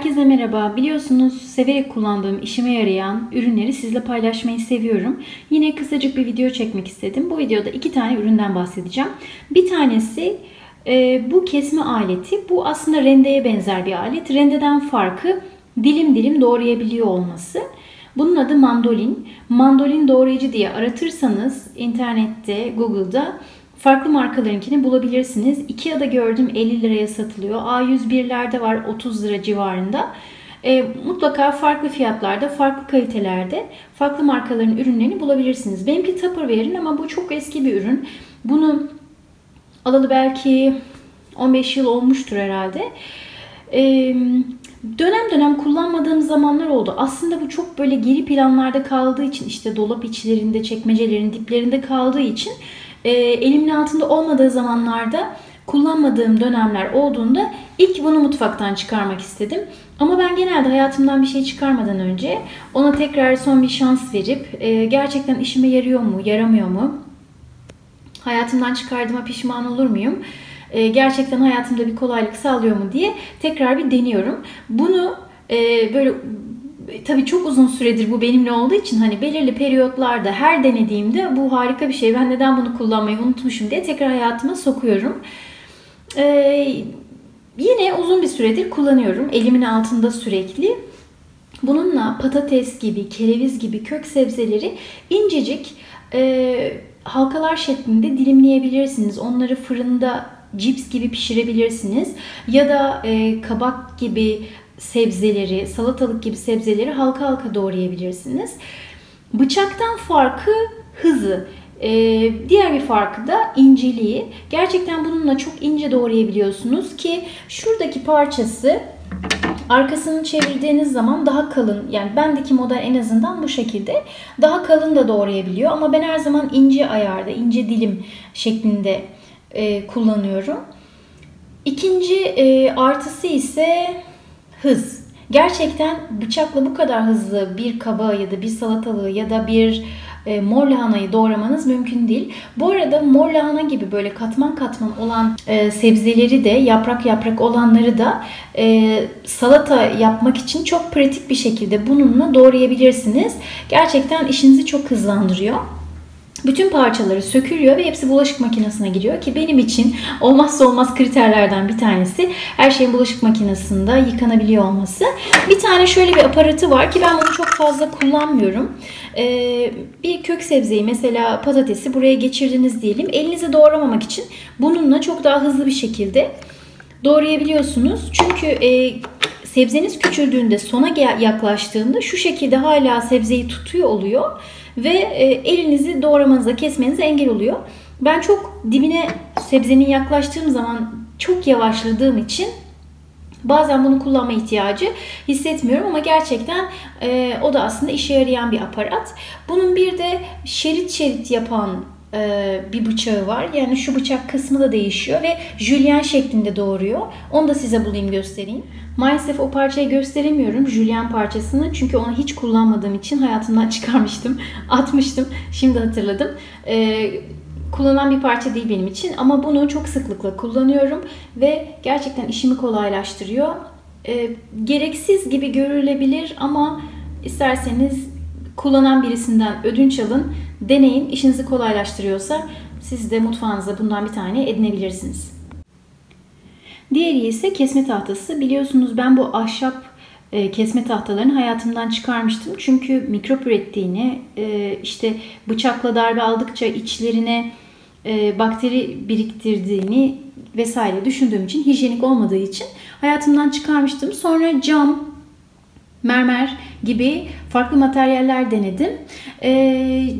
Herkese merhaba. Biliyorsunuz severek kullandığım, işime yarayan ürünleri sizle paylaşmayı seviyorum. Yine kısacık bir video çekmek istedim. Bu videoda iki tane üründen bahsedeceğim. Bir tanesi e, bu kesme aleti. Bu aslında rendeye benzer bir alet. Rendeden farkı dilim dilim doğrayabiliyor olması. Bunun adı mandolin. Mandolin doğrayıcı diye aratırsanız internette, Google'da Farklı markalarınkini bulabilirsiniz. Ikea'da gördüm 50 liraya satılıyor. A101'lerde var 30 lira civarında. E, mutlaka farklı fiyatlarda, farklı kalitelerde, farklı markaların ürünlerini bulabilirsiniz. Benimki Tupperware'in ama bu çok eski bir ürün. Bunu alalı belki 15 yıl olmuştur herhalde. E, dönem dönem kullanmadığım zamanlar oldu. Aslında bu çok böyle geri planlarda kaldığı için işte dolap içlerinde, çekmecelerin diplerinde kaldığı için e, elimin altında olmadığı zamanlarda kullanmadığım dönemler olduğunda ilk bunu mutfaktan çıkarmak istedim. Ama ben genelde hayatımdan bir şey çıkarmadan önce ona tekrar son bir şans verip e, gerçekten işime yarıyor mu, yaramıyor mu? Hayatımdan çıkardığıma pişman olur muyum? E, gerçekten hayatımda bir kolaylık sağlıyor mu diye tekrar bir deniyorum. Bunu e, böyle tabii çok uzun süredir bu benimle olduğu için hani belirli periyotlarda her denediğimde bu harika bir şey. Ben neden bunu kullanmayı unutmuşum diye tekrar hayatıma sokuyorum. Ee, yine uzun bir süredir kullanıyorum. Elimin altında sürekli. Bununla patates gibi, kereviz gibi kök sebzeleri incecik e, halkalar şeklinde dilimleyebilirsiniz. Onları fırında cips gibi pişirebilirsiniz. Ya da e, kabak gibi sebzeleri, salatalık gibi sebzeleri halka halka doğrayabilirsiniz. Bıçaktan farkı hızı. Ee, diğer bir farkı da inceliği. Gerçekten bununla çok ince doğrayabiliyorsunuz ki şuradaki parçası arkasını çevirdiğiniz zaman daha kalın yani bendeki model en azından bu şekilde daha kalın da doğrayabiliyor ama ben her zaman ince ayarda ince dilim şeklinde e, kullanıyorum. İkinci e, artısı ise hız. Gerçekten bıçakla bu kadar hızlı bir kaba ya da bir salatalığı ya da bir e, mor lahanayı doğramanız mümkün değil. Bu arada mor lahana gibi böyle katman katman olan e, sebzeleri de yaprak yaprak olanları da e, salata yapmak için çok pratik bir şekilde bununla doğrayabilirsiniz. Gerçekten işinizi çok hızlandırıyor. Bütün parçaları sökülüyor ve hepsi bulaşık makinesine giriyor ki benim için olmazsa olmaz kriterlerden bir tanesi her şeyin bulaşık makinesinde yıkanabiliyor olması. Bir tane şöyle bir aparatı var ki ben bunu çok fazla kullanmıyorum. Ee, bir kök sebzeyi mesela patatesi buraya geçirdiniz diyelim. Elinize doğramamak için bununla çok daha hızlı bir şekilde doğrayabiliyorsunuz. Çünkü e, sebzeniz küçüldüğünde sona yaklaştığında şu şekilde hala sebzeyi tutuyor oluyor ve e, elinizi doğramanıza, kesmenize engel oluyor. Ben çok dibine sebzenin yaklaştığım zaman çok yavaşladığım için Bazen bunu kullanma ihtiyacı hissetmiyorum ama gerçekten e, o da aslında işe yarayan bir aparat. Bunun bir de şerit şerit yapan e, bir bıçağı var. Yani şu bıçak kısmı da değişiyor ve jülyen şeklinde doğruyor. Onu da size bulayım göstereyim. Maalesef o parçayı gösteremiyorum. Jülyen parçasını. Çünkü onu hiç kullanmadığım için hayatımdan çıkarmıştım. Atmıştım. Şimdi hatırladım. Ee, kullanan bir parça değil benim için. Ama bunu çok sıklıkla kullanıyorum. Ve gerçekten işimi kolaylaştırıyor. Ee, gereksiz gibi görülebilir ama isterseniz kullanan birisinden ödünç alın. Deneyin. İşinizi kolaylaştırıyorsa siz de mutfağınıza bundan bir tane edinebilirsiniz. Diğeri ise kesme tahtası. Biliyorsunuz ben bu ahşap e, kesme tahtalarını hayatımdan çıkarmıştım. Çünkü mikrop ürettiğini, e, işte bıçakla darbe aldıkça içlerine e, bakteri biriktirdiğini vesaire düşündüğüm için, hijyenik olmadığı için hayatımdan çıkarmıştım. Sonra cam, mermer gibi farklı materyaller denedim.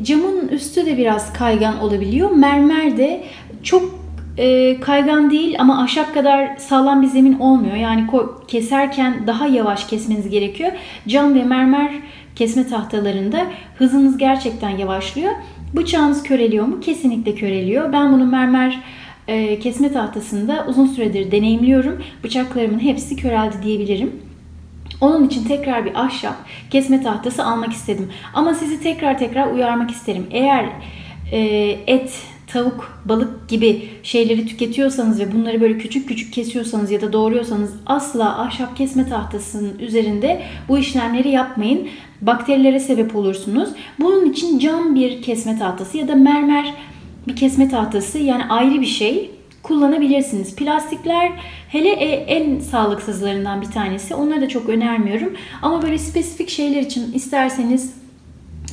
camın üstü de biraz kaygan olabiliyor. Mermer de çok e, kaygan değil ama ahşap kadar sağlam bir zemin olmuyor. Yani keserken daha yavaş kesmeniz gerekiyor. Cam ve mermer kesme tahtalarında hızınız gerçekten yavaşlıyor. Bıçağınız köreliyor mu? Kesinlikle köreliyor. Ben bunu mermer e, kesme tahtasında uzun süredir deneyimliyorum. Bıçaklarımın hepsi köreldi diyebilirim. Onun için tekrar bir ahşap kesme tahtası almak istedim. Ama sizi tekrar tekrar uyarmak isterim. Eğer e, et, tavuk, balık gibi şeyleri tüketiyorsanız ve bunları böyle küçük küçük kesiyorsanız ya da doğruyorsanız asla ahşap kesme tahtasının üzerinde bu işlemleri yapmayın. Bakterilere sebep olursunuz. Bunun için cam bir kesme tahtası ya da mermer bir kesme tahtası yani ayrı bir şey kullanabilirsiniz. Plastikler hele e, en sağlıksızlarından bir tanesi. Onları da çok önermiyorum. Ama böyle spesifik şeyler için isterseniz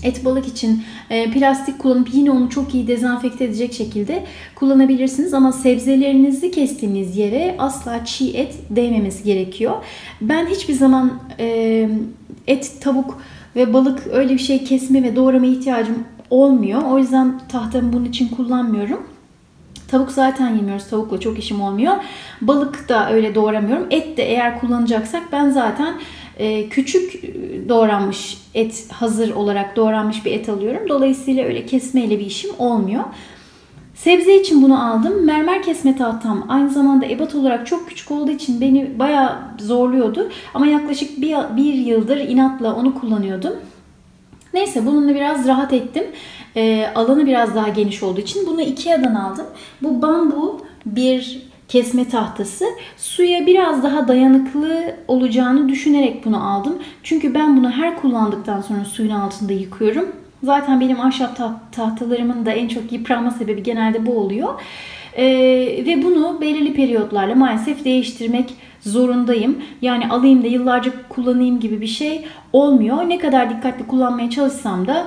et balık için e, plastik kullanıp yine onu çok iyi dezenfekte edecek şekilde kullanabilirsiniz. Ama sebzelerinizi kestiğiniz yere asla çiğ et değmemesi gerekiyor. Ben hiçbir zaman e, et, tavuk ve balık öyle bir şey kesme ve doğrama ihtiyacım olmuyor. O yüzden tahtamı bunun için kullanmıyorum. Tavuk zaten yemiyoruz. Tavukla çok işim olmuyor. Balık da öyle doğramıyorum. Et de eğer kullanacaksak ben zaten e, küçük doğranmış et hazır olarak doğranmış bir et alıyorum. Dolayısıyla öyle kesmeyle bir işim olmuyor. Sebze için bunu aldım. Mermer kesme tahtam aynı zamanda ebat olarak çok küçük olduğu için beni bayağı zorluyordu. Ama yaklaşık bir, bir yıldır inatla onu kullanıyordum. Neyse bununla biraz rahat ettim. E, alanı biraz daha geniş olduğu için bunu Ikea'dan aldım. Bu bambu bir kesme tahtası. Suya biraz daha dayanıklı olacağını düşünerek bunu aldım. Çünkü ben bunu her kullandıktan sonra suyun altında yıkıyorum. Zaten benim ahşap tahtalarımın da en çok yıpranma sebebi genelde bu oluyor. Ee, ve bunu belirli periyotlarla maalesef değiştirmek zorundayım. Yani alayım da yıllarca kullanayım gibi bir şey olmuyor. Ne kadar dikkatli kullanmaya çalışsam da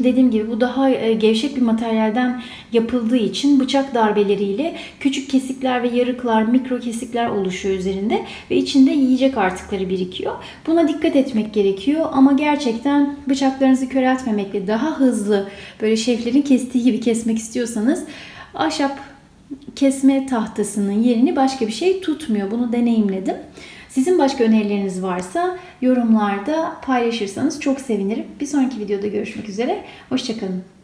Dediğim gibi bu daha e, gevşek bir materyalden yapıldığı için bıçak darbeleriyle küçük kesikler ve yarıklar, mikro kesikler oluşuyor üzerinde ve içinde yiyecek artıkları birikiyor. Buna dikkat etmek gerekiyor ama gerçekten bıçaklarınızı köreltmemek ve daha hızlı böyle şeflerin kestiği gibi kesmek istiyorsanız ahşap kesme tahtasının yerini başka bir şey tutmuyor. Bunu deneyimledim. Sizin başka önerileriniz varsa yorumlarda paylaşırsanız çok sevinirim. Bir sonraki videoda görüşmek üzere. Hoşçakalın.